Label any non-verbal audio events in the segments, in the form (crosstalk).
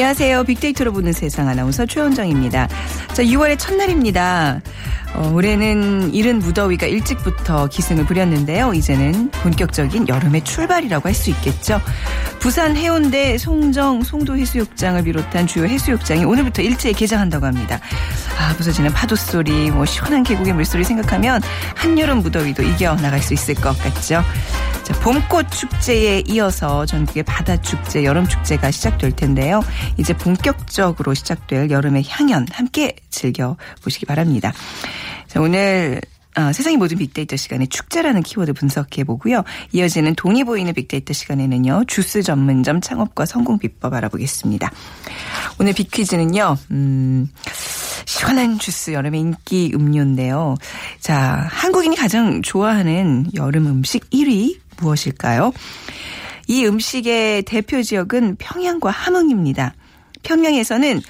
안녕하세요. 빅데이터로 보는 세상 아나운서 최원정입니다. 자, 6월의 첫날입니다. 어, 올해는 이른 무더위가 일찍부터 기승을 부렸는데요. 이제는 본격적인 여름의 출발이라고 할 수 있겠죠. 부산 해운대 송정 송도 해수욕장을 비롯한 주요 해수욕장이 오늘부터 일제히 개장한다고 합니다. 아, 부서지는 파도 소리, 뭐 시원한 계곡의 물소리 생각하면 한여름 무더위도 이겨 나갈 수 있을 것 같죠. 자, 봄꽃 축제에 이어서 전국의 바다 축제, 여름 축제가 시작될 텐데요. 이제 본격적으로 시작될 여름의 향연 함께 즐겨 보시기 바랍니다. 자, 오늘 어, 세상의 모든 빅데이터 시간에 축제라는 키워드 분석해 보고요. 이어지는 돈이 보이는 빅데이터 시간에는요. 주스 전문점 창업과 성공 비법 알아보겠습니다. 오늘 빅퀴즈는요. 음, 시원한 주스 여름의 인기 음료인데요. 자, 한국인이 가장 좋아하는 여름 음식 1위 무엇일까요? 이 음식의 대표 지역은 평양과 함흥입니다. 평양에서는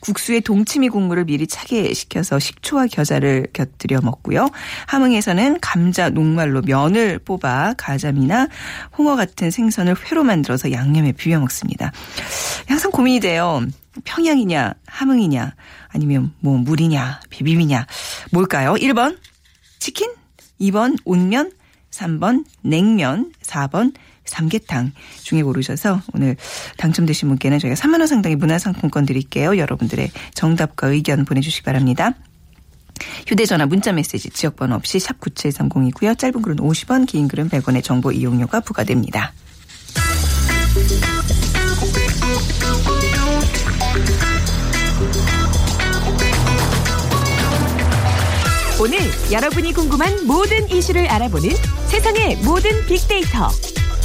국수에 동치미 국물을 미리 차게 식혀서 식초와 겨자를 곁들여 먹고요. 함흥에서는 감자, 녹말로 면을 뽑아 가자미나 홍어 같은 생선을 회로 만들어서 양념에 비벼 먹습니다. 항상 고민이 돼요. 평양이냐, 함흥이냐, 아니면 뭐 물이냐, 비빔이냐, 뭘까요? 1번 치킨, 2번 온면, 3번 냉면, 4번 삼계탕 중에 고르셔서 오늘 당첨되신 분께는 저희가 3만 원 상당의 문화상품권 드릴게요. 여러분들의 정답과 의견 보내주시기 바랍니다. 휴대전화 문자메시지 지역번호 없이 샵 9730이고요. 짧은 글은 50원 긴 글은 100원의 정보 이용료가 부과됩니다. 오늘 여러분이 궁금한 모든 이슈를 알아보는 세상의 모든 빅데이터.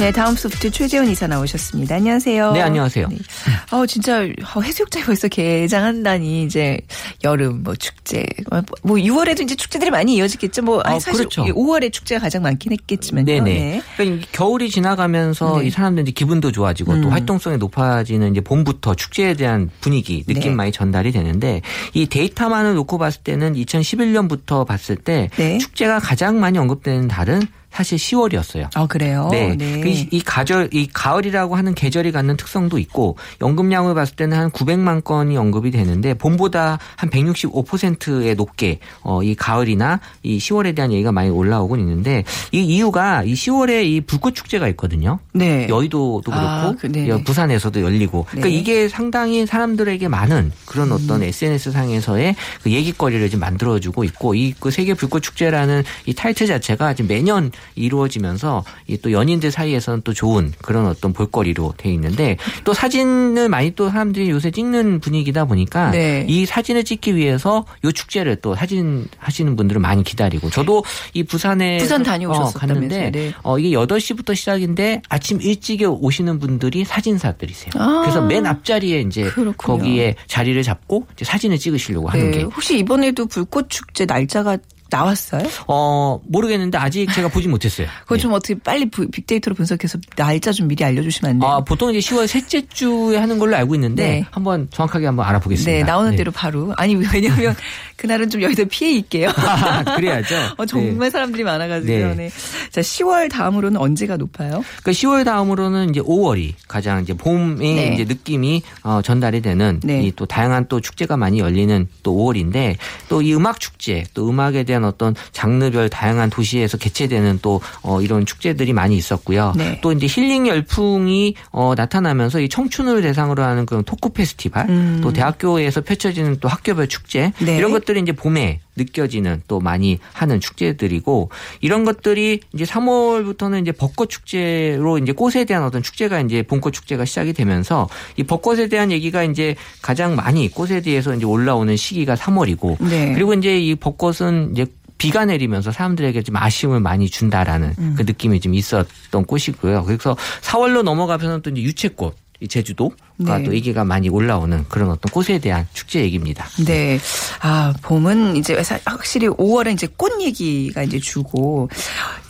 네, 다음 소프트 최재원 이사 나오셨습니다. 안녕하세요. 네, 안녕하세요. 어, 진짜 어, 해수욕장이 벌써 개장한다니 이제 여름 뭐 축제 뭐 6월에도 이제 축제들이 많이 이어지겠죠. 뭐 아니, 어, 사실 그렇죠. 5월에 축제가 가장 많긴 했겠지만 네네. 그러니까 이 겨울이 지나가면서 네. 이 사람들 이제 기분도 좋아지고 또 음. 활동성이 높아지는 이제 봄부터 축제에 대한 분위기, 느낌 네. 많이 전달이 되는데 이 데이터만을 놓고 봤을 때는 2011년부터 봤을 때 네. 축제가 가장 많이 언급되는 달은 사실 10월이었어요. 어 그래요. 네. 그 이, 이 가절, 이 가을이라고 하는 계절이 갖는 특성도 있고 연금량을 봤을 때는 한 900만 건이 언급이 되는데 봄보다 한 165%에 높게 어, 이 가을이나 이 10월에 대한 얘기가 많이 올라오고 있는데 이 이유가 이 10월에 이 불꽃 축제가 있거든요. 네. 여의도도 그렇고 아, 그. 여- 부산에서도 열리고 그러니까 네. 음. 이게 상당히 사람들에게 많은 그런 어떤 SNS 상에서의 그 얘기거리를 지금 만들어주고 있고 이 그 세계 불꽃 축제라는 이 타이틀 자체가 지금 매년 이루어지면서 이또 연인들 사이에서는 또 좋은 그런 어떤 볼거리로 돼 있는데 또 사진을 많이 또 사람들이 요새 찍는 분위기다 보니까 네. 이 사진을 찍기 위해서 요 축제를 또 사진 하시는 분들은 많이 기다리고 저도 이 부산에 부산 다녀오셨었다면서요. 갔는데 네. 어, 이게 8시부터 시작인데 아침 일찍에 오시는 분들이 사진사들이세요. 아. 그래서 맨 앞자리에 이제 그렇군요. 거기에 자리를 잡고 이제 사진을 찍으시려고 하는 네. 게 혹시 이번에도 불꽃 축제 날짜가 나왔어요? 어, 모르겠는데 아직 제가 보지 못했어요. (laughs) 그거 네. 좀 어떻게 빨리 부- 빅데이터로 분석해서 날짜 좀 미리 알려주시면 안 돼요? 아, 보통 이제 10월 셋째 주에 하는 걸로 알고 있는데 네. 한번 정확하게 한번 알아보겠습니다. 네, 나오는 네. 대로 바로. 아니, 왜냐면 (laughs) 그날은 좀 여의도 피해 있게요. (laughs) 그래야죠. 어, 정말 네. 사람들이 많아가지고. 네. 네. 자, 10월 다음으로는 언제가 높아요? 그러니까 10월 다음으로는 이제 5월이 가장 이제 봄의 네. 이제 느낌이 어, 전달이 되는 네. 이또 다양한 또 축제가 많이 열리는 또 5월인데 또 이 음악 축제 또 음악에 대한 어떤 장르별 다양한 도시에서 개최되는 또 어, 이런 축제들이 많이 있었고요. 네. 또 이제 힐링 열풍이 어, 나타나면서 이 청춘을 대상으로 하는 그런 토크 페스티벌 음. 또 대학교에서 펼쳐지는 또 학교별 축제 네. 이런 것들이 이제 봄에 느껴지는 또 많이 하는 축제들이고 이런 것들이 이제 3월부터는 이제 벚꽃 축제로 이제 꽃에 대한 어떤 축제가 이제 봄꽃 축제가 시작이 되면서 이 벚꽃에 대한 얘기가 이제 가장 많이 꽃에 대해서 이제 올라오는 시기가 3월이고 네. 그리고 이제 이 벚꽃은 이제 비가 내리면서 사람들에게 좀 아쉬움을 많이 준다라는 음. 그 느낌이 좀 있었던 꽃이고요. 그래서 4월로 넘어가면서 또 이제 유채꽃, 이 제주도가 네. 또 얘기가 많이 올라오는 그런 어떤 꽃에 대한 축제 얘기입니다. 네. 아, 봄은 이제 사- 확실히 5월은 이제 꽃 얘기가 이제 주고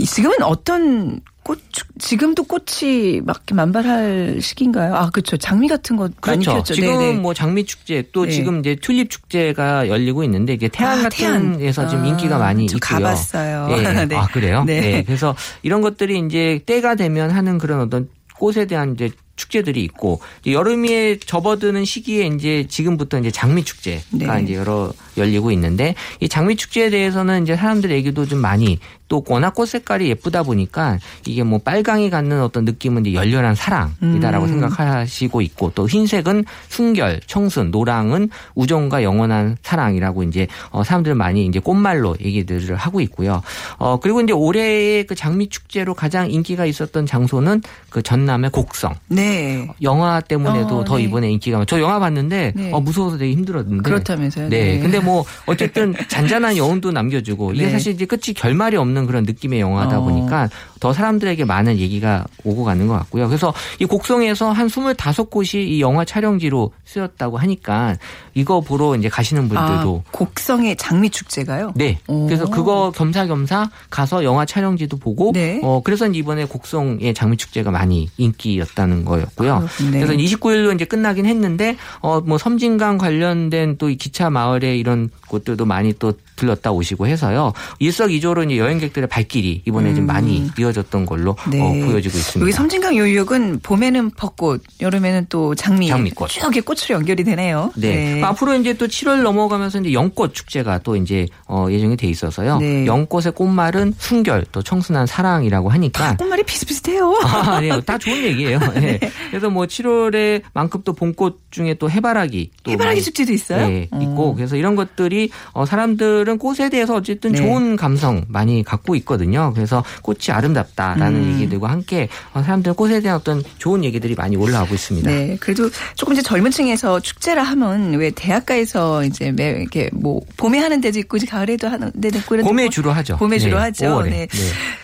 지금은 어떤 꽃 축- 지금도 꽃이 막 만발할 시기인가요? 아, 그렇죠. 장미 같은 거 많이 그렇죠. 피웠죠. 지금 네네. 뭐 장미 축제 또 네. 지금 이제 튤립 축제가 열리고 있는데 이게 태안 아, 같은 데서 지금 아, 인기가 많이 저 있고요. 가봤어요. 네. (laughs) 네. 아 그래요? 네. 네. 그래서 이런 것들이 이제 때가 되면 하는 그런 어떤 꽃에 대한 이제 축제들이 있고 여름에 접어드는 시기에 이제 지금부터 이제 장미 축제가 네. 이제 여러 열리고 있는데 이 장미 축제에 대해서는 이제 사람들 얘기도 좀 많이 또 워낙 꽃 색깔이 예쁘다 보니까 이게 뭐 빨강이 갖는 어떤 느낌은 이제 열렬한 사랑이다라고 음. 생각하시고 있고 또 흰색은 순결, 청순, 노랑은 우정과 영원한 사랑이라고 이제 어 사람들 많이 이제 꽃말로 얘기들을 하고 있고요. 어 그리고 이제 올해의 그 장미 축제로 가장 인기가 있었던 장소는 그 전남의 곡성. 네. 영화 때문에도 어, 더 네. 이번에 인기가 많. 저 영화 봤는데 네. 어 무서워서 되게 힘들었는데. 그렇다면서요. 네. 근데 뭐 어쨌든 잔잔한 여운도 남겨주고 이게 네. 사실 이제 끝이 결말이 없는 그런 느낌의 영화다 어. 보니까 더 사람들에게 많은 얘기가 오고 가는 것 같고요. 그래서 이 곡성에서 한 25곳이 이 영화 촬영지로 쓰였다고 하니까 이거 보러 이제 가시는 분들도 아, 곡성의 장미 축제가요? 네. 오. 그래서 그거 겸사겸사 가서 영화 촬영지도 보고 네. 어 그래서 이번에 곡성의 장미 축제가 많이 인기였다는 거였고요. 그렇군요. 그래서 29일로 이제 끝나긴 했는데 어 뭐 섬진강 관련된 또이 기차 마을에 이런 곳들도 많이 또 들렀다 오시고 해서요. 일석이조로 이제 여행객 들의 발길이 이번에 좀 많이 이어졌던 걸로 음. 네. 어, 보여지고 있습니다. 여기 섬진강 요육은 봄에는 벚꽃, 여름에는 또 장미, 장미꽃. 쭉 꽃으로 연결이 되네요. 네. 앞으로 이제 또 7월 넘어가면서 이제 연꽃 축제가 또 이제 어 예정이 돼 있어서요. 네. 연꽃의 꽃말은 순결 또 청순한 사랑이라고 하니까 꽃말이 비슷비슷해요. (laughs) 아, 네. 다 좋은 얘기예요. (laughs) 네. 그래서 뭐 7월에 만큼 또 봄꽃 중에 또 해바라기 또 해바라기 축제도 있어요? 네, 어. 있고 그래서 이런 것들이 어 사람들은 꽃에 대해서 어쨌든 네. 좋은 감성 많이 갖고 있거든요. 그래서 꽃이 아름답다라는 음. 얘기들과 함께 어, 사람들은 꽃에 대한 어떤 좋은 얘기들이 많이 올라오고 있습니다. 네, 그래도 조금 이제 젊은 층에서 축제라 하면 왜 대학가에서 이제 매 이렇게 뭐 봄에 하는 데도 있고 이제 가을에도 하는 데도 있고 봄에 뭐 주로 하죠. 봄에 주로 네, 하죠. 5월에. 네. 네.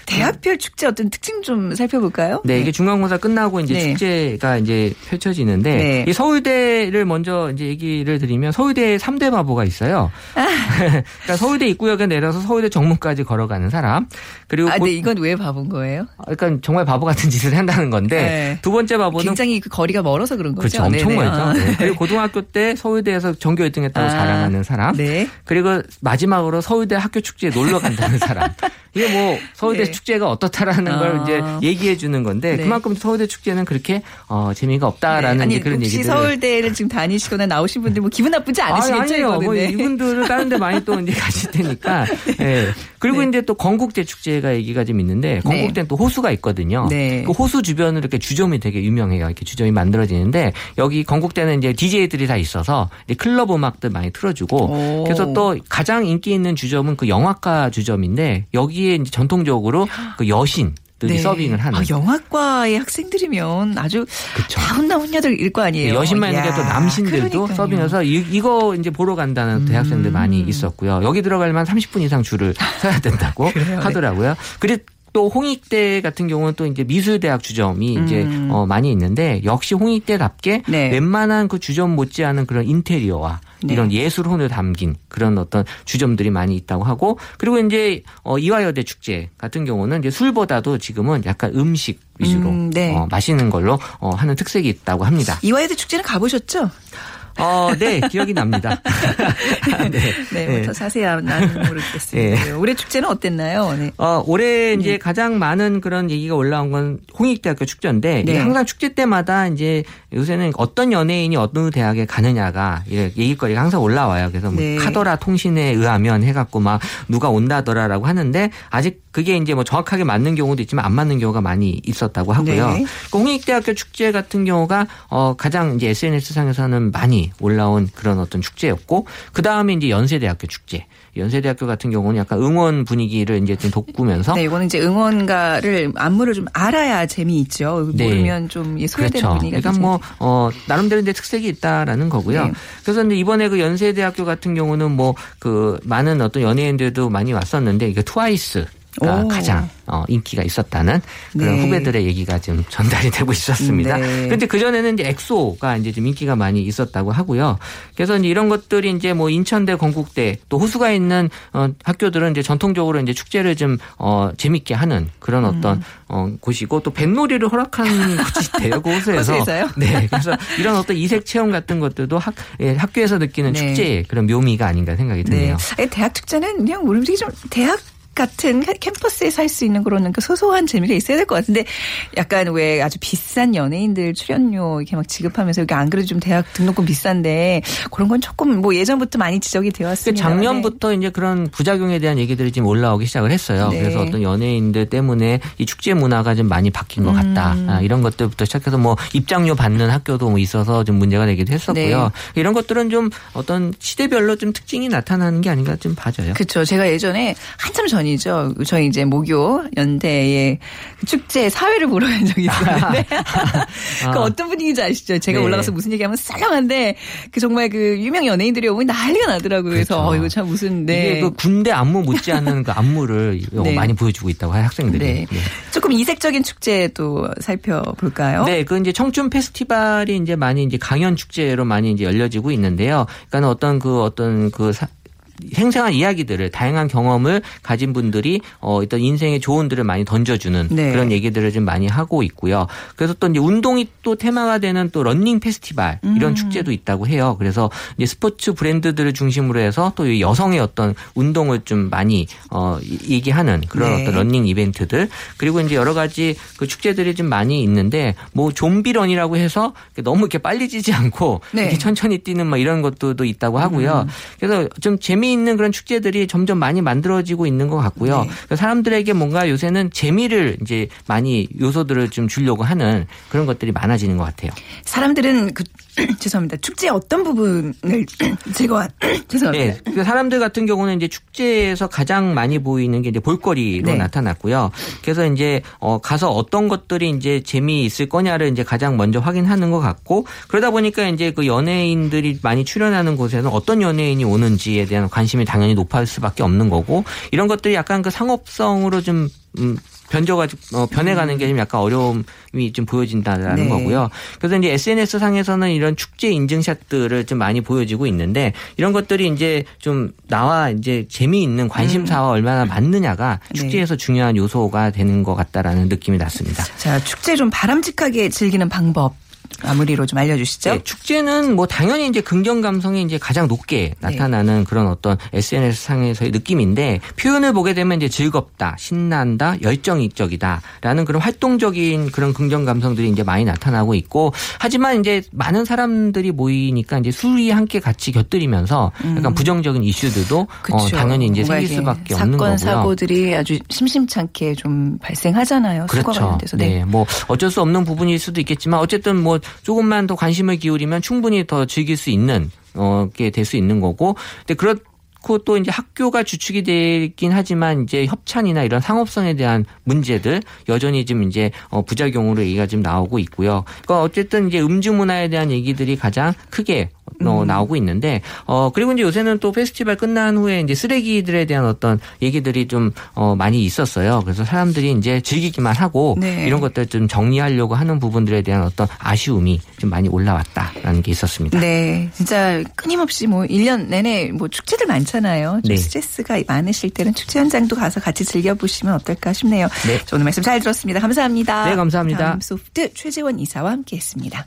대학별 축제 어떤 특징 좀 살펴볼까요? 네, 이게 중간고사 끝나고 이제 네. 축제가 이제 펼쳐지는데 네. 이 서울대를 먼저 이제 얘기를 드리면 서울대에 3대 바보가 있어요. (laughs) 그러니까 서울대 입구역에 내려서 서울대 정문까지 걸어가는 사람. 그리고 아, 곧- 네, 이건 왜 바본 거예요? 그러니까 정말 바보 같은 짓을 한다는 건데 네. 두 번째 바보는 굉장히 그 거리가 멀어서 그런 거죠. 그렇죠. 엄청 네네. 멀죠. 아. 네. 그리고 고등학교 때 서울대에서 전교 1등했다고 아, 자랑하는 사람. 네. 그리고 마지막으로 서울대 학교 축제에 놀러 간다는 사람. (laughs) 이게 뭐 서울대 네. 축제가 어떻다라는 아. 걸 이제 얘기해 주는 건데 네. 그만큼 서울대 축제는 그렇게 어, 재미가 없다라는 네, 아니 그런 혹시 얘기들. 서울대를 지금 다니시거나 나오신 분들 뭐 기분 나쁘지 않으시겠죠? 아니, 아니에요. 뭐 네. 이분들은 다른 데 많이 또 이제 가실 테니까. (laughs) 예. 그리고 네. 이제 또 건국대 축제가 얘기가 좀 있는데 건국대는 또 호수가 있거든요. 네. 그 호수 주변으로 이렇게 주점이 되게 유명해요. 이렇게 주점이 만들어지는데 여기 건국대는 이제 DJ들이 다 있어서 클럽 음악들 많이 틀어주고 오. 그래서 또 가장 인기 있는 주점은 그 영화과 주점인데 여기 에 이제 전통적으로 그 여신들이 네. 서빙을 하는 아, 영화과의 학생들이면 아주 그쵸. 다운다운 혼자들일 거 아니에요. 여신만 있는 게또 이야, 남신들도 그러니까요. 서빙해서 이, 이거 이제 보러 간다는 대학생들 많이 있었고요. 여기 들어가려면 30분 이상 줄을 서야 된다고? (laughs) 네. 하더라고요. 그리고 또 홍익대 같은 경우는 또 이제 미술대학 주점이 이제 음. 어, 많이 있는데 역시 홍익대답게 네. 웬만한 그 주점 못지않은 그런 인테리어와 네. 이런 예술혼을 담긴 그런 어떤 주점들이 많이 있다고 하고 그리고 이제 어, 이화여대 축제 같은 경우는 이제 술보다도 지금은 약간 음식 위주로 음, 네. 어, 마시는 걸로 어, 하는 특색이 있다고 합니다. 이화여대 축제는 가보셨죠? 어, 네, 기억이 납니다. (laughs) 네. 네, 뭐더 자세한 나는 모르겠습니다. 예. 올해 축제는 어땠나요? 네. 어, 올해 이제 가장 많은 그런 얘기가 올라온 건 홍익대학교 축제인데 네. 항상 축제 때마다 이제 요새는 어떤 연예인이 어느 대학에 가느냐가 얘기거리가 항상 올라와요. 그래서 뭐 네. 카더라 통신에 의하면 해갖고 막 누가 온다더라라고 하는데 아직 그게 이제 뭐 정확하게 맞는 경우도 있지만 안 맞는 경우가 많이 있었다고 하고요. 네. 그 홍익대학교 축제 같은 경우가 어 가장 이제 SNS 상에서는 많이 올라온 그런 어떤 축제였고 그 다음에 이제 연세대학교 축제. 연세대학교 같은 경우는 약간 응원 분위기를 이제 좀 돋구면서 네, 이거는 이제 응원가를 안무를 좀 알아야 재미있죠. 네. 모르면 좀 예, 소외되는 그렇죠. 분위기가 그러니까. 뭐, 어, 나름대로 이제 특색이 있다라는 거고요. 네. 그래서 이제 이번에 그 연세대학교 같은 경우는 뭐, 그, 많은 어떤 연예인들도 많이 왔었는데, 이게 트와이스. 가 오. 가장 어, 인기가 있었다는 그런 네. 후배들의 얘기가 지금 전달이 되고 있었습니다. 네. 그런데 그 전에는 이제 엑소가 이제 좀 인기가 많이 있었다고 하고요. 그래서 이제 이런 것들이 이제 뭐 인천대, 건국대 또 호수가 있는 어, 학교들은 이제 전통적으로 이제 축제를 좀 어, 재밌게 하는 그런 음. 어떤 어, 곳이고 또 뱃놀이를 허락한 (laughs) 곳이 돼요. 그 호수에서. 호수에서요? 네. 그래서 이런 어떤 이색 체험 같은 것들도 학, 예, 학교에서 느끼는 네. 축제의 그런 묘미가 아닌가 생각이 네. 드네요. 아니, 대학 축제는 그냥 모르겠좀 대학 같은 캠- 캠퍼스에서 할수 있는 그런 그 소소한 재미가 있어야 될 것 같은데 약간 왜 아주 비싼 연예인들 출연료 이렇게 막 지급하면서 여기 안 그래도 좀 대학 등록금 비싼데 그런 건 조금 뭐 예전부터 많이 지적이 되어 그. 작년부터 이제 그런 부작용에 대한 얘기들이 지금 올라오기 시작을 했어요. 네. 그래서 어떤 연예인들 때문에 이 축제 문화가 좀 많이 바뀐 것 같다. 음. 아, 이런 것들부터 시작해서 뭐 입장료 받는 학교도 뭐 있어서 좀 문제가 되기도 했었고요. 네. 이런 것들은 좀 어떤 시대별로 좀 특징이 나타나는 게 아닌가 좀 봐져요. 그렇죠. 제가 예전에 한참 전 이죠. 저희 이제 모교 연대의 축제 사회를 보러 간 적이 있었는데 (laughs) 그 어떤 분위기인지 아시죠? 제가 네. 올라가서 무슨 얘기하면 썰렁한데 그 정말 그 유명 연예인들이 오면 난리가 나더라고요. 그래서 그렇죠. 어, 이거 참 무슨 네. 이게 그 군대 안무 못지않는 그 안무를 (laughs) 네. 많이 보여주고 있다고 해요, 학생들이. 네. 네. 조금 이색적인 축제도 살펴볼까요? 네, 그 이제 청춘 페스티벌이 이제 많이 이제 강연 축제로 많이 이제 열려지고 있는데요. 그러니까 어떤 그 어떤 그 사- 생생한 이야기들을 다양한 경험을 가진 분들이 어 어떤 인생의 조언들을 많이 던져주는 네. 그런 얘기들을 좀 많이 하고 있고요. 그래서 또 이제 운동이 또 테마가 되는 또 런닝 페스티벌 이런 음. 축제도 있다고 해요. 그래서 이제 스포츠 브랜드들을 중심으로 해서 또이 여성의 어떤 운동을 좀 많이 어 이- 얘기하는 그런 네. 어떤 런닝 이벤트들 그리고 이제 여러 가지 그 축제들이 좀 많이 있는데 뭐 좀비런이라고 해서 너무 이렇게 빨리 지지 않고 네. 이렇게 천천히 뛰는 뭐 이런 것도 있다고 하고요. 음. 그래서 좀 재미 있는 그런 축제들이 점점 많이 만들어지고 있는 것 같고요. 네. 그래서 사람들에게 뭔가 요새는 재미를 이제 많이 요소들을 좀 주려고 하는 그런 것들이 많아지는 것 같아요. 사람들은 그 (clears throat) 죄송합니다. 축제 어떤 부분을 (clears throat) 즐거워 (clears throat) 죄송합니다. 네, 그 사람들 같은 경우는 이제 축제에서 가장 많이 보이는 게 이제 볼거리로 네. 나타났고요. 그래서 이제 어 가서 어떤 것들이 이제 재미있을 거냐를 이제 가장 먼저 확인하는 것 같고 그러다 보니까 이제 그 연예인들이 많이 출연하는 곳에는 어떤 연예인이 오는지에 대한 관심이 당연히 높아질 수밖에 없는 거고 이런 것들이 약간 그 상업성으로 좀 음, 변져가지고 어, 변해가는 게 좀 약간 어려움이 좀 보여진다라는 네. 거고요. 그래서 이제 SNS 상에서는 이런 축제 인증샷들을 좀 많이 보여지고 있는데 이런 것들이 이제 좀 나와 이제 재미있는 관심사와 얼마나 맞느냐가 네. 축제에서 중요한 요소가 되는 것 같다라는 느낌이 났습니다. 자, 축제 좀 바람직하게 즐기는 방법 마무리로 좀 알려주시죠. 네, 축제는 뭐 당연히 이제 긍정 감성이 이제 가장 높게 네. 나타나는 그런 어떤 SNS 상에서의 느낌인데 표현을 보게 되면 이제 즐겁다, 신난다, 열정적이다라는 그런 활동적인 그런 긍정 감성들이 이제 많이 나타나고 있고 하지만 이제 많은 사람들이 모이니까 이제 술이 함께 같이 곁들이면서 약간 부정적인 이슈들도 어. 당연히 이제 음. 생길 수밖에 없는 사건 거고요. 사고들이 아주 심심찮게 좀 발생하잖아요. 그렇죠. 관련돼서. 네. 뭐 어쩔 수 없는 부분일 수도 있겠지만 어쨌든 뭐 조금만 더 관심을 기울이면 충분히 더 즐길 수 있는 어 게 될 수 있는 거고. 근데 그렇고 또 이제 학교가 주축이 되긴 하지만 이제 협찬이나 이런 상업성에 대한 문제들 여전히 좀 이제 어 부작용으로 얘기가 좀 나오고 있고요. 그러니까 어쨌든 이제 음주 문화에 대한 얘기들이 가장 크게 어, 음. 나오고 있는데 어 그리고 이제 요새는 또 페스티벌 끝난 후에 이제 쓰레기들에 대한 어떤 얘기들이 좀 어 많이 있었어요. 그래서 사람들이 이제 즐기기만 하고 네. 이런 것들 좀 정리하려고 하는 부분들에 대한 어떤 아쉬움이 좀 많이 올라왔다라는 게 있었습니다. 네, 진짜 끊임없이 뭐 1년 내내 뭐 축제들 많잖아요. 좀 네. 스트레스가 많으실 때는 축제 현장도 가서 같이 즐겨 보시면 어떨까 싶네요. 네. 저 오늘 말씀 잘 들었습니다. 감사합니다. 네, 감사합니다. 다음 소프트 최재원 이사와 함께 했습니다.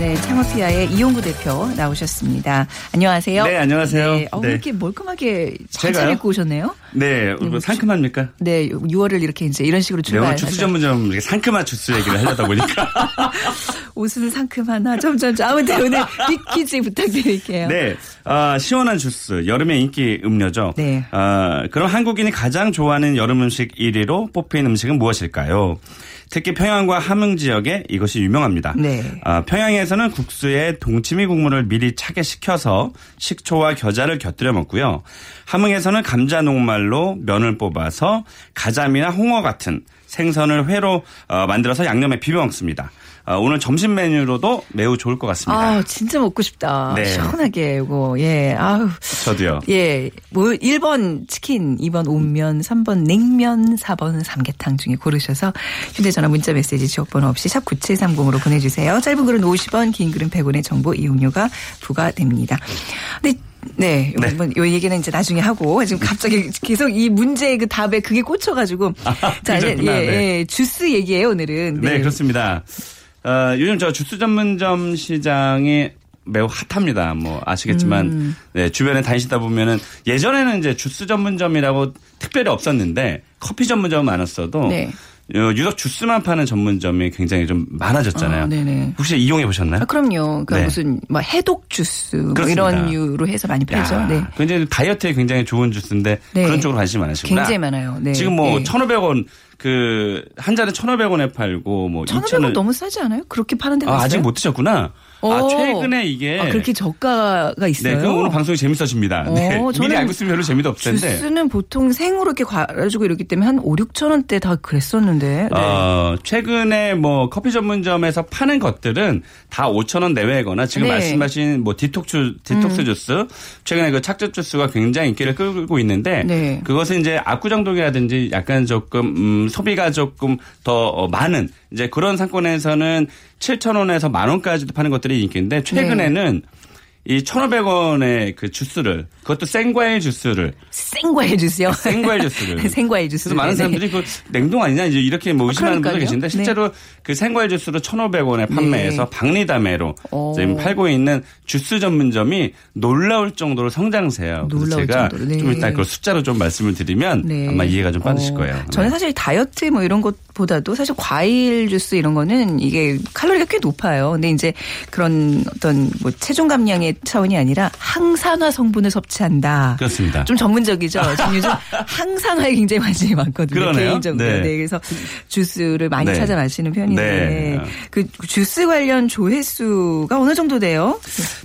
네, 창업피아의 이용구 대표 나오셨습니다. 안녕하세요. 네, 안녕하세요. 네, 어, 왜 네. 이렇게 멀끔하게 잘 제가요? 입고 오셨네요? 네, 뭐 상큼합니까? 네, 6월을 이렇게 이제 이런 식으로 네, 출발. 주스 전문점 이렇게 상큼한 주스 얘기를 하려다 보니까. (laughs) 옷은 상큼하나 점점점 아무튼 오늘 빅퀴즈 부탁드릴게요. 네, 아, 시원한 주스, 여름의 인기 음료죠. 네. 아, 그럼 한국인이 가장 좋아하는 여름 음식 1위로 뽑힌 음식은 무엇일까요? 특히 평양과 함흥 지역에 이것이 유명합니다. 네. 아, 평양에서는 국수에 동치미 국물을 미리 차게 식혀서 식초와 겨자를 곁들여 먹고요. 함흥에서는 감자 녹말로 면을 뽑아서 가자미나 홍어 같은 생선을 회로 어, 만들어서 양념에 비벼 먹습니다. 어, 오늘 점심 메뉴로도 매우 좋을 것 같습니다. 아, 진짜 먹고 싶다. 네. 시원하게 이거. 예. 아우. 저도요. 예. 뭐 1번 치킨, 2번 온면, 3번 냉면, 4번 삼계탕 중에 고르셔서 휴대 전화 문자 메시지 지역 번호 없이 샵 9730으로 보내 주세요. 짧은 글은 50원, 긴 글은 100원의 정보 이용료가 부과됩니다. 근데 네, 요, 네. 뭐, 요 얘기는 이제 나중에 하고 지금 갑자기 계속 이 문제 그 답에 그게 꽂혀가지고 (laughs) 자 이제 예. 네. 예, 주스 얘기예요 오늘은. 네, 그렇습니다. 어, 요즘 저 주스 전문점 시장이 매우 핫합니다. 뭐 아시겠지만 음. 네, 주변에 다니시다 보면은 예전에는 이제 주스 전문점이라고 특별히 없었는데 커피 전문점은 많았어도 네. 어, 유독 주스만 파는 전문점이 굉장히 좀 많아졌잖아요. 아, 네네. 혹시 이용해 보셨나요? 아, 그럼요. 그러니까 네. 무슨 뭐 해독 주스 뭐. 이런 유로 해서 많이 팔죠. 야, 네. 굉장히 다이어트에 굉장히 좋은 주스인데 네. 그런 쪽으로 관심이 많으시구나. 굉장히 많아요. 네. 지금 뭐 네. 1,500원 그 한 잔에 1,500원에 팔고 뭐 1,500원 2,000원 너무 싸지 않아요? 그렇게 파는 데가 아, 있어요? 아직 못 드셨구나. 아, 오. 최근에 이게 아, 그렇게 저가가 있어요. 네, 그럼 오늘 방송이 재밌어집니다. 네. 어, 미리 저는 알고 있으면 별로 재미도 없을 텐데. 주스는 보통 생으로 이렇게 갈아주고 이렇기 때문에 한 5, 6천 원대 다 그랬었는데. 네. 어, 최근에 뭐 커피 전문점에서 파는 것들은 다 5천 원 내외거나 지금 네. 음. 말씀하신 뭐 디톡스 디톡스 주스 최근에 그 착즙 주스가 굉장히 인기를 끌고 있는데 네. 그것은 이제 압구정동이라든지 약간 조금 음, 소비가 조금 더 어, 많은 이제 그런 상권에서는 7천 원에서 만 원까지도 파는 것들이 인기인데 최근에는 이 1,500원의 그 주스를 그것도 생과일 주스를 생과일 주스요. 생과일 주스를 (laughs) 생과일 주스. 그래서 많은 네. 사람들이 그 냉동 아니냐 이제 이렇게 뭐 의심하는 분도 그러니까요. 계신데 네. 실제로 그 생과일 주스로 1,500원에 판매해서 박리담회로 오. 지금 팔고 있는 주스 전문점이 놀라울 정도로 성장세요. 그래서 놀라울 제가 정도로, 네. 좀 이따 그 숫자로 좀 말씀을 드리면 네. 아마 이해가 좀 빠르실 어, 거예요. 저는 네. 사실 다이어트 뭐 이런 것보다도 사실 과일 주스 이런 거는 이게 칼로리가 꽤 높아요. 근데 이제 그런 어떤 뭐 체중 감량의 차원이 아니라 항산화 성분을 섭취 한다. 그렇습니다. 좀 전문적이죠. 지금 요즘 항산화에 굉장히 관심이 많거든요. 그러네요. 개인적으로. 네. 네. 그래서 주스를 많이 네. 찾아 마시는 편인데 네. 그 주스 관련 조회수가 어느 정도 돼요?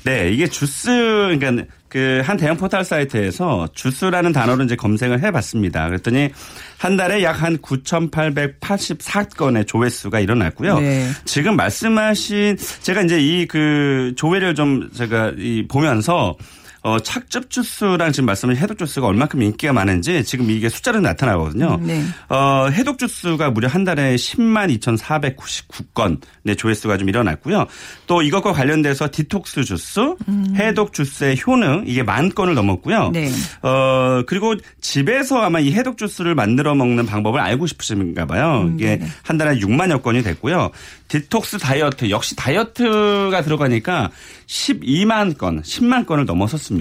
네, 이게 주스, 그러니까 그한 대형 포털 사이트에서 주스라는 단어를 이제 검색을 해봤습니다. 그랬더니 한 달에 약 한 9,884건의 조회수가 일어났고요. 네. 지금 말씀하신 제가 이제 이 그 조회를 좀 제가 이 보면서 어, 착즙 주스랑 지금 말씀하신 해독 주스가 얼마큼 인기가 많은지 지금 이게 숫자로 나타나거든요. 네. 어, 해독 주스가 무려 한 달에 10만 2,499건 의 조회수가 좀 일어났고요. 또 이것과 관련돼서 디톡스 주스, 해독 주스의 효능 이게 만 건을 넘었고요. 네. 어, 그리고 집에서 아마 이 해독 주스를 만들어 먹는 방법을 알고 싶으신가 봐요. 음, 이게 한 달에 6만여 건이 됐고요. 디톡스 다이어트 역시 다이어트가 들어가니까 12만 건, 10만 건을 넘어섰습니다.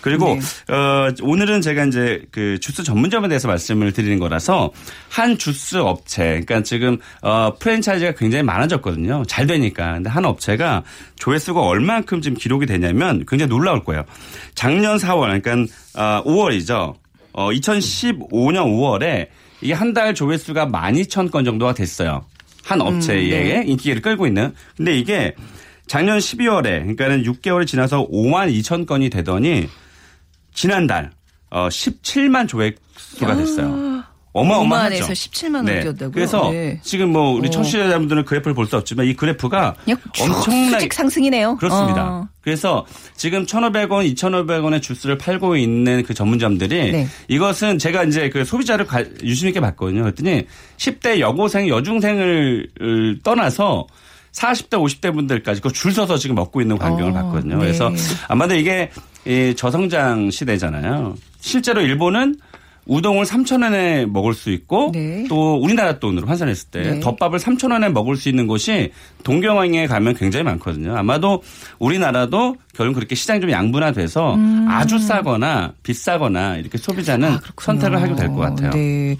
그리고 네. 어 오늘은 제가 이제 그 주스 전문점에 대해서 말씀을 드리는 거라서 한 주스 업체 그러니까 지금 어 프랜차이즈가 굉장히 많아졌거든요. 잘 되니까. 근데 한 업체가 조회수가 얼만큼 지금 기록이 되냐면 굉장히 놀라울 거예요. 작년 4월 그러니까 어 5월이죠. 어 2015년 5월에 이게 한 달 조회수가 12,000건 정도가 됐어요. 한 업체에 인기를 끌고 있는. 근데 이게 작년 12월에 그러니까는 6개월이 지나서 5만 2천 건이 되더니 지난달 어 17만 조회수가 됐어요. 어마어마하죠. 5만에서 17만 원 뛰었다고요? 그래서 네. 지금 뭐 우리 어. 청취자분들은 그래프를 볼 수 없지만 이 그래프가 엄청나게 수직 상승이네요. 그렇습니다. 어. 그래서 지금 1,500원, 2,500원의 주스를 팔고 있는 그 전문점들이 네. 이것은 제가 이제 그 소비자를 가- 유심 있게 봤거든요. 그랬더니 10대 여고생, 여중생을 을 떠나서 40대, 50대 분들까지 그 줄 서서 지금 먹고 있는 광경을 어, 봤거든요. 네. 그래서 아마도 이게 이 저성장 시대잖아요. 실제로 일본은 우동을 3,000원에 먹을 수 있고 네. 또 우리나라 돈으로 환산했을 때 네. 덮밥을 3,000원에 먹을 수 있는 곳이 동경항에 가면 굉장히 많거든요. 아마도 우리나라도 결국 그렇게 시장이 좀 양분화돼서 음. 아주 싸거나 비싸거나 이렇게 소비자는 선택을 하게 될 것 같아요. 아, 네.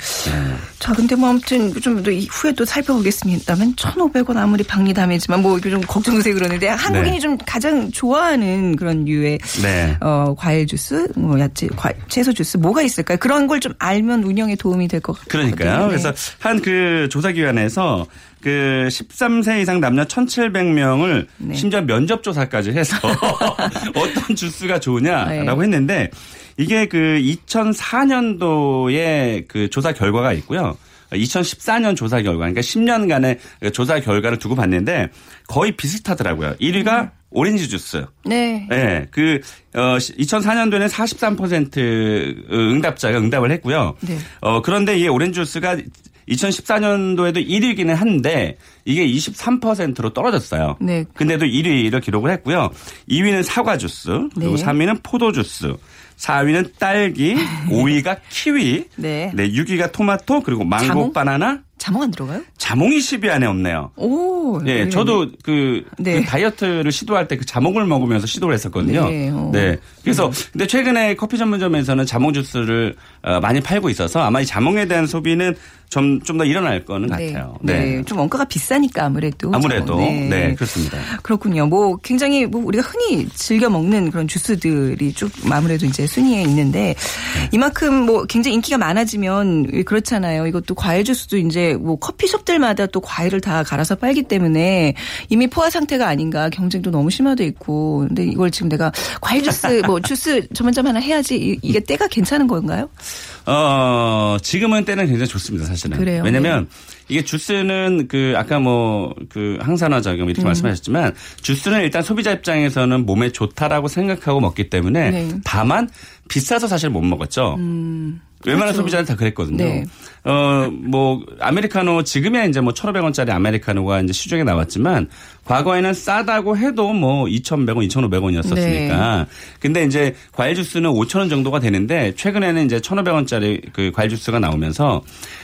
자, 근데 뭐 아무튼 좀더 후에 또 살펴보겠습니다만 1,500원 아무리 박리담이지만 뭐 이게 좀 걱정되세요 그러는데 한국인이 네. 좀 가장 좋아하는 그런 류의 네. 어, 과일 주스, 뭐 야채, 과, 채소 주스 뭐가 있을까요? 그런 걸 좀 알면 운영에 도움이 될 것 같아요. 그러니까요. 그래서 한 그 조사기관에서 그 13세 이상 남녀 1,700명을 네. 심지어 면접 조사까지 해서 (laughs) 어떤 주스가 좋으냐라고 네. 했는데 이게 그 2004년도에 그 조사 결과가 있고요. 2014년 조사 결과, 그러니까 10년간의 조사 결과를 두고 봤는데 거의 비슷하더라고요. 1위가 오렌지 주스. 네. 네, 그, 어, 2004년도에는 43% 응답자가 응답을 했고요. 네. 어, 그런데 이 오렌지 주스가 2014년도에도 1위기는 한데 이게 23%로 떨어졌어요. 네. 근데도 1위를 기록을 했고요. 2위는 사과 주스, 그리고 네. 3위는 포도 주스, 4위는 딸기, (laughs) 5위가 키위, 네. 네, 6위가 토마토, 그리고 망고, 자몽? 바나나, 자몽 안 들어가요? 자몽이 10위 안에 없네요. 오. 예, 네. 저도 그, 네. 그 다이어트를 시도할 때 그 자몽을 먹으면서 시도를 했었거든요. 네, 어. 그래서 근데 최근에 커피 전문점에서는 자몽 주스를 어, 많이 팔고 있어서 아마 이 자몽에 대한 소비는 좀 좀 더 일어날 거는 같아요. 네. 좀 원가가 비싸니까 아무래도. 아무래도 자몽. 네. 그렇습니다. 그렇군요. 뭐 굉장히 뭐 우리가 흔히 즐겨 먹는 그런 주스들이 쭉 아무래도 이제 순위에 있는데 이만큼 뭐 굉장히 인기가 많아지면 그렇잖아요. 이것도 과일 주스도 이제 뭐 커피숍들마다 또 과일을 다 갈아서 팔기 때문에 이미 포화 상태가 아닌가 경쟁도 너무 심화돼 있고 근데 이걸 지금 내가 과일 주스 뭐 주스 (laughs) 전문점 하나 해야지 이- 이게 때가 괜찮은 건가요? 어, 지금은 때는 굉장히 좋습니다, 사실은. 그래요? 네. 왜냐면 이게 주스는 그 아까 뭐 그 항산화 작용 음. 이렇게 말씀하셨지만 주스는 일단 소비자 입장에서는 몸에 좋다라고 생각하고 먹기 때문에 네. 다만 비싸서 사실 못 먹었죠. 웬만한 소비자는 다 그랬거든요. 그렇죠. 네. 어, 뭐, 아메리카노, 지금이야 이제 뭐 1,500원짜리 아메리카노가 이제 시중에 나왔지만 과거에는 싸다고 해도 뭐 2,100원, 2,500원이었었으니까. 네. 근데 이제 과일 주스는 5,000원 정도가 되는데 최근에는 이제 1,500원짜리 그 과일 주스가 나오면서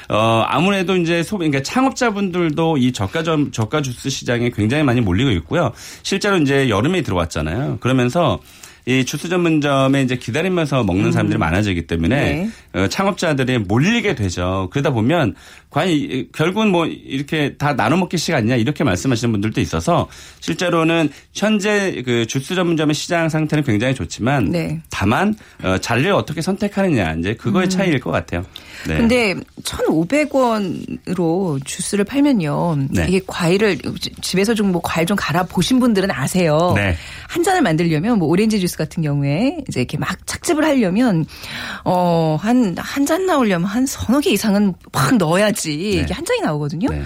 어, 아무래도 이제 소비, 그러니까 창업자분들도 이 저가 점, 저가 주스 시장에 굉장히 많이 몰리고 있고요. 실제로 이제 여름에 들어왔잖아요. 그러면서 이 주스 전문점에 이제 기다리면서 먹는 사람들이 많아지기 때문에 네. 어, 창업자들이 몰리게 되죠. 그러다 보면 과연 이- 결국은 뭐 이렇게 다 나눠 먹기 시간 아니냐 이렇게 말씀하시는 분들도 있어서 실제로는 현재 그 주스 전문점의 시장 상태는 굉장히 좋지만 네. 다만 어, 자리를 어떻게 선택하느냐 이제 그거의 차이일 것 같아요. 네. 근데 1,500원으로 주스를 팔면요. 네. 이게 과일을 집에서 좀 뭐 과일 좀 갈아 보신 분들은 아세요. 네. 한 잔을 만들려면 뭐 오렌지 주스 같은 경우에 이제 이렇게 막 착즙을 하려면 어한 한 잔 나오려면 한 서너 개 이상은 확 넣어야지 이게 한 잔이 나오거든요. 네.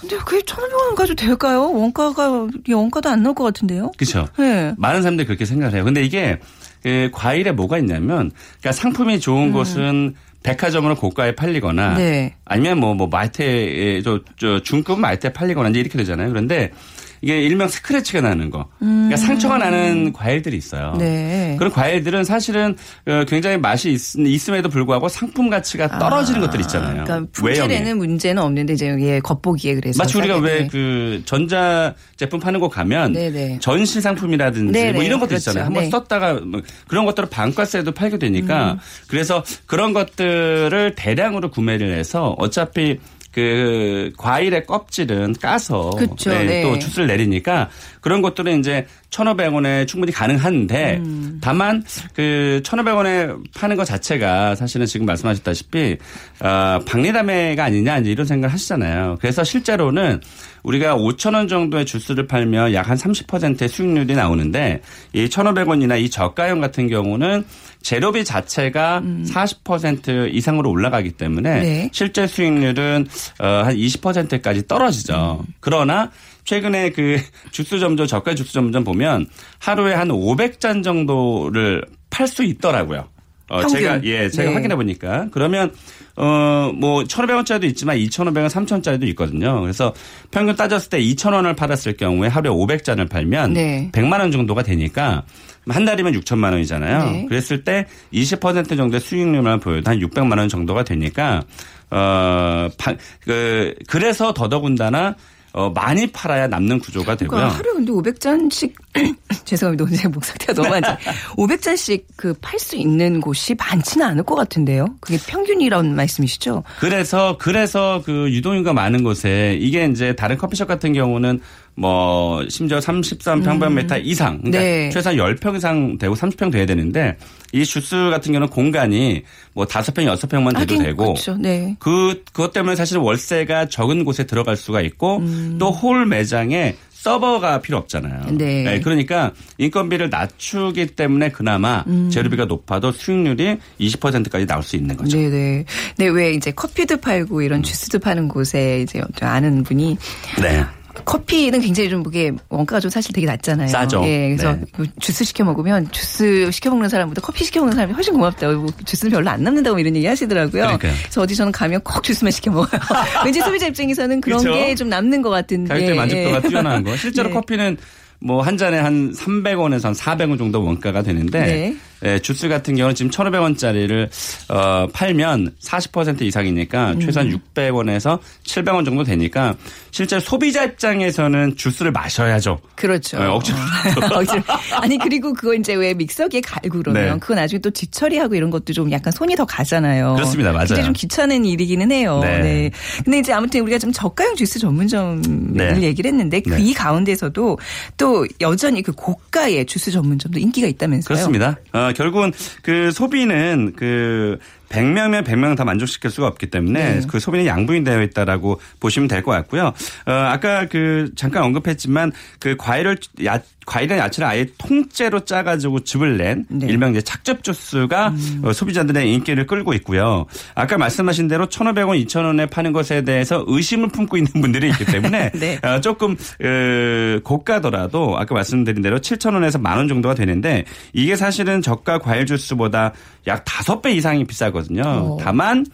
근데 그게 1,500원 가지고 될까요? 원가가 이 원가도 안 나올 것 같은데요. 그렇죠. 네. 많은 사람들이 그렇게 생각을 해요. 근데 이게 그 과일에 뭐가 있냐면 그러니까 상품이 좋은 곳은 백화점으로 고가에 팔리거나 음. 네. 아니면 뭐, 뭐, 마트에, 저, 저, 중급 마트에 팔리거나 이제 이렇게 되잖아요. 그런데 이게 일명 스크래치가 나는 거. 그러니까 상처가 나는 과일들이 있어요. 음. 네. 그런 과일들은 사실은 어, 굉장히 맛이 있, 음에도 불구하고 상품 가치가 떨어지는 것들 있잖아요. 그러니까. 품질에는 문제는 없는데 이제 예, 겉보기에 그래서 마치 우리가 싸게, 왜 네. 그 전자 제품 파는 곳 가면 네네. 전시 상품이라든지 네네. 뭐 이런 것도 그렇죠. 있잖아요. 한번 네. 썼다가 뭐 그런 것들을 반가세에도 팔게 음. 되니까 그래서 그런 것들을 대량으로 구매를 해서 어차피 그 과일의 껍질은 까서 그쵸, 네, 네. 또 주스를 내리니까 그런 것들은 이제 1,500원에 충분히 가능한데 음. 다만 그 1,500원에 파는 것 자체가 사실은 지금 말씀하셨다시피 어, 박리담회가 아니냐 이제 이런 생각을 하시잖아요. 그래서 실제로는 우리가 5,000원 정도의 주스를 팔면 약한 30%의 수익률이 나오는데 이 1,500원이나 이 저가형 같은 경우는 재료비 자체가 40% 이상으로 올라가기 때문에 음. 네. 실제 수익률은 어, 한 20%까지 떨어지죠. 음. 그러나 최근에 그 주스 점점 저가 주스 점점 보면 하루에 한 500잔 정도를 팔 수 있더라고요. 어, 평균. 제가 예, 제가 네. 확인해 보니까 그러면 어뭐 1,500원짜리도 있지만 2,500원, 3,000원짜리도 있거든요. 그래서 평균 따졌을 때 2,000원을 팔았을 경우에 하루에 500잔을 팔면 네. 100만 원 정도가 되니까 한 달이면 6천만 원이잖아요. 네. 그랬을 때 20% 정도의 수익률만 보여도 한 600만 원 정도가 되니까 어, 파- 그, 그래서 더더군다나 어, 많이 팔아야 남는 구조가 되고요. 그러니까 하루에 근데 500잔씩 (clears throat) 죄송합니다. 오늘 제목 상태가 너무 안 좋아. 500잔씩 그 팔 수 있는 곳이 많지는 않을 것 같은데요. 그게 평균이라는 말씀이시죠? 그래서 그래서 그 유동인구가 많은 곳에 이게 이제 다른 커피숍 같은 경우는 뭐 심지어 33평방미터 이상 그러니까 네. 최소한 10평 이상 되고 30평 돼야 되는데 이 주스 같은 경우는 공간이 뭐 5평, 6평만 돼도 되고 그렇죠. 네. 그 그것 때문에 사실 월세가 적은 곳에 들어갈 수가 있고 음. 또홀 매장에 서버가 필요 없잖아요. 네. 그러니까 인건비를 낮추기 때문에 그나마 음. 재료비가 높아도 수익률이 20%까지 나올 수 있는 거죠. 네네. 네, 왜 이제 커피도 팔고 이런 주스도 파는 곳에 이제 좀 아는 분이 네. 커피는 굉장히 좀 그게 원가가 좀 사실 되게 낮잖아요. 싸죠. 예, 그래서 네. 그 주스 시켜 먹으면 주스 시켜 먹는 사람보다 커피 시켜 먹는 사람이 훨씬 고맙다고 뭐 주스는 별로 안 남는다고 이런 얘기 하시더라고요. 그러니까요. 그래서 어디 저는 가면 꼭 주스만 시켜 먹어요. (laughs) 왠지 소비자 입장에서는 그런? 게 좀 남는 것 같은데. 가격대 만족도가 예. 뛰어난 거. 실제로 (laughs) 네. 커피는 뭐 한 잔에 한 300원에서 한 400원 정도 원가가 되는데 네. 예, 주스 같은 경우는 지금 1,500원짜리를 어, 팔면 40% 이상이니까 음. 최소한 600원에서 700원 정도 되니까 실제 소비자 입장에서는 주스를 마셔야죠. 그렇죠. 네, (laughs) 억지로. 아니 그리고 그거 이제 왜 믹서기에 갈고 그러면 네. 그거 나중에 또 뒤처리하고 이런 것도 좀 약간 손이 더 가잖아요. 그렇습니다. 맞아요. 근데 좀 귀찮은 일이기는 해요. 네. 네. 근데 이제 아무튼 우리가 좀 저가형 주스 전문점을 네. 얘기를 했는데 그 네. 이 가운데서도 또 여전히 그 고가의 주스 전문점도 인기가 있다면서요. 그렇습니다. 어, 결국은 그 소비는 그 100명이면 100명 다 만족시킬 수가 없기 때문에 네. 그 소비는 양분이 되어 있다라고 보시면 될 것 같고요. 어, 아까 그 잠깐 언급했지만 그 과일을 야, 과일이나 야채를 아예 통째로 짜가지고 즙을 낸 네. 음. 일명 이제 착즙 주스가 어, 소비자들의 인기를 끌고 있고요. 아까 말씀하신 대로 1,500원, 2,000원에 파는 것에 대해서 의심을 품고 있는 분들이 있기 때문에 (laughs) 네. 어, 조금 어, 고가더라도 아까 말씀드린 대로 7,000원에서 만 원 정도가 되는데 이게 사실은 저가 과일 주스보다 약 5배 이상이 비싸거든요. 어. 다만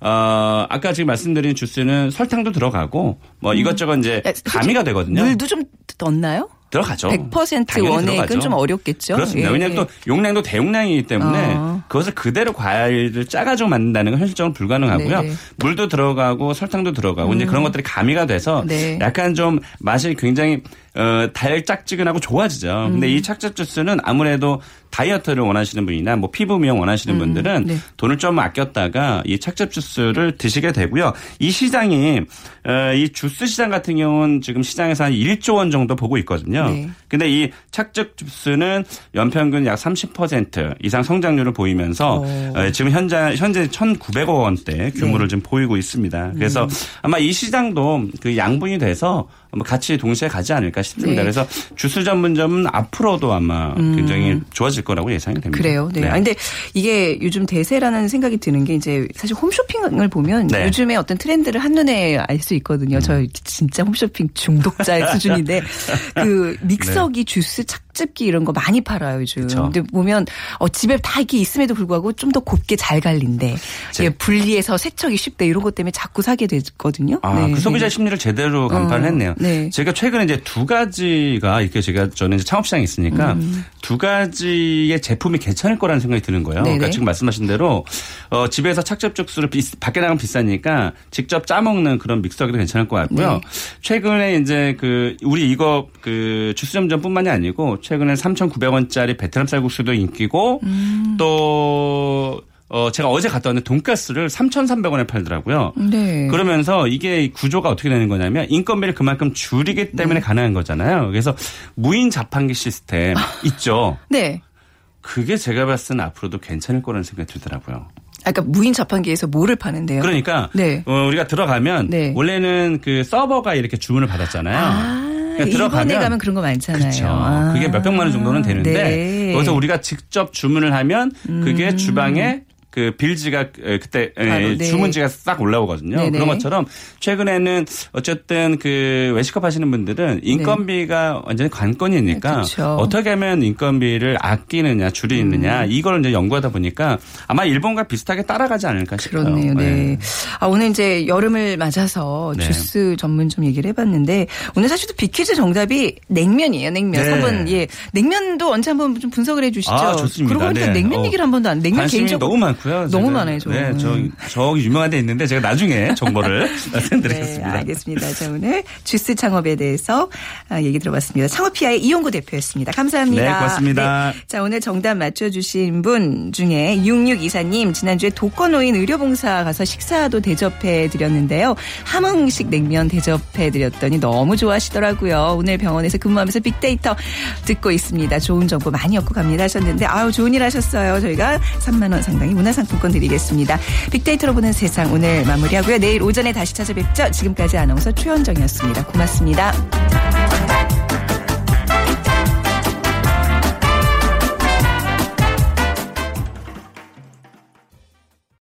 어, 아까 지금 말씀드린 주스는 설탕도 들어가고 뭐 이것저것 이제 야, 가미가 되거든요. 물도 좀 넣나요? 들어가죠. 100% 당연히 원액은. 좀 어렵겠죠. 그렇습니다. 예. 왜냐하면 또 용량도 대용량이기 때문에 어. 그것을 그대로 과일을 짜가지고 만든다는 건 현실적으로 불가능하고요. 네. 음. 물도 들어가고 설탕도 들어가고 이제 그런 것들이 가미가 돼서 네. 약간 좀 맛이 굉장히 어, 달짝지근하고 좋아지죠. 근데 음. 이 착즙 주스는 아무래도 다이어트를 원하시는 분이나 뭐 피부 미용 원하시는 분들은 네. 돈을 좀 아꼈다가 이 착즙 주스를 드시게 되고요. 이 시장이 어, 이 주스 시장 같은 경우는 지금 시장에서 한 1조 원 정도 보고 있거든요. 네. 근데 이 착즙 주스는 연평균 약 30% 이상 성장률을 보이면서 오. 어, 지금 현재 현재 1,900억 원대 규모를 좀 보이고 있습니다. 그래서 음. 아마 이 시장도 그 양분이 돼서 뭐 같이 동시에 가지 않을까 싶습니다. 네. 그래서 주스 전문점은 앞으로도 아마 굉장히 좋아질 거라고 예상이 됩니다. 음. 그래요. 네. 아 근데 이게 요즘 대세라는 생각이 드는 게 이제 사실 홈쇼핑을 보면 네. 음. 요즘에 어떤 트렌드를 한눈에 알 수 있거든요. 저 진짜 홈쇼핑 중독자의 (laughs) 수준인데 그 믹서기, 주스, 착즙기 이런 거 많이 팔아요 요즘. 그쵸. 근데 보면 어, 집에 다 이게 있음에도 불구하고 좀 더 곱게 잘 갈린대. 제- 예, 분리해서 세척이 쉽대 이런 것 때문에 자꾸 사게 됐거든요. 아, 네. 그 소비자 심리를 제대로 어, 했네요. 네. 제가 최근에 이제 두 가지가 이렇게 제가 저는 이제 창업 시장에 있으니까 음. 두 가지의 제품이 괜찮을 거라는 생각이 드는 거예요. 네네. 그러니까 지금 말씀하신 대로 어, 집에서 착즙 주스를 비, 밖에 나가면 비싸니까 직접 짜 먹는 그런 믹서기도 괜찮을 것 같고요. 네. 최근에 이제 그 우리 이거 그 주스점점뿐만이 아니고 최근에 3,900원짜리 베트남 쌀국수도 인기고 음. 또 어, 제가 어제 갔다 왔는데 돈가스를 3,300원에 팔더라고요. 네. 그러면서 이게 구조가 어떻게 되는 거냐면 인건비를 그만큼 줄이기 네. 때문에 가능한 거잖아요. 그래서 무인 자판기 시스템 있죠. 네. 그게 제가 봤을 때는 앞으로도 괜찮을 거라는 생각이 들더라고요. 아까 무인 자판기에서 뭐를 파는데요? 그러니까 네. 어, 우리가 들어가면 네. 원래는 그 서버가 이렇게 주문을 받았잖아요. 아, 그러니까 일본에 가면 그런 거 많잖아요. 그렇죠. 아. 그게 몇 백만 원 정도는 되는데 네. 음. 거기서 우리가 직접 주문을 하면 그게 주방에 그그 빌지가 에, 그때 에, 바로, 네. 주문지가 싹 올라오거든요. 네네. 그런 것처럼 최근에는 어쨌든 그 외식업 하시는 분들은 인건비가 완전히 관건이니까 네, 그쵸. 어떻게 하면 인건비를 아끼느냐 줄이느냐 음. 이걸 이제 연구하다 보니까 아마 일본과 비슷하게 따라가지 않을까 싶어요. 그렇네요. 네. 아, 오늘 이제 여름을 맞아서 네. 주스 전문점 얘기를 해봤는데 오늘 사실 또 비키즈 정답이 냉면이에요. 냉면. 네. 3번 예. 냉면도 언제 한번 좀 분석을 해주시죠. 아, 좋습니다. 그러고 보니까 네. 냉면 어, 얘기를 한 번도 안. 냉면 개인적으로 너무 많고요. 너무 제가. 많아요. 저. 네, 저, 저 유명한 데 있는데 제가 나중에 정보를 (laughs) 네, 말씀드리겠습니다. 알겠습니다. 자, 오늘 주스 창업에 대해서 아, 얘기 들어봤습니다. 창업피아의 이용구 대표였습니다. 감사합니다. 네, 고맙습니다. 네. 자, 오늘 정답 맞춰주신 분 중에 6624님, 지난주에 독거노인 의료봉사 가서 식사도 대접해 드렸는데요. 함흥식 냉면 대접해 드렸더니 너무 좋아하시더라고요. 오늘 병원에서 근무하면서 빅데이터 듣고 있습니다. 좋은 정보 많이 얻고 갑니다 하셨는데, 아유, 좋은 일 하셨어요. 저희가 3만원 상당의 문화 상품권 드리겠습니다. 빅데이터로 보는 세상 오늘 마무리하고요. 내일 오전에 다시 찾아뵙죠. 지금까지 아나운서 최현정이었습니다. 고맙습니다.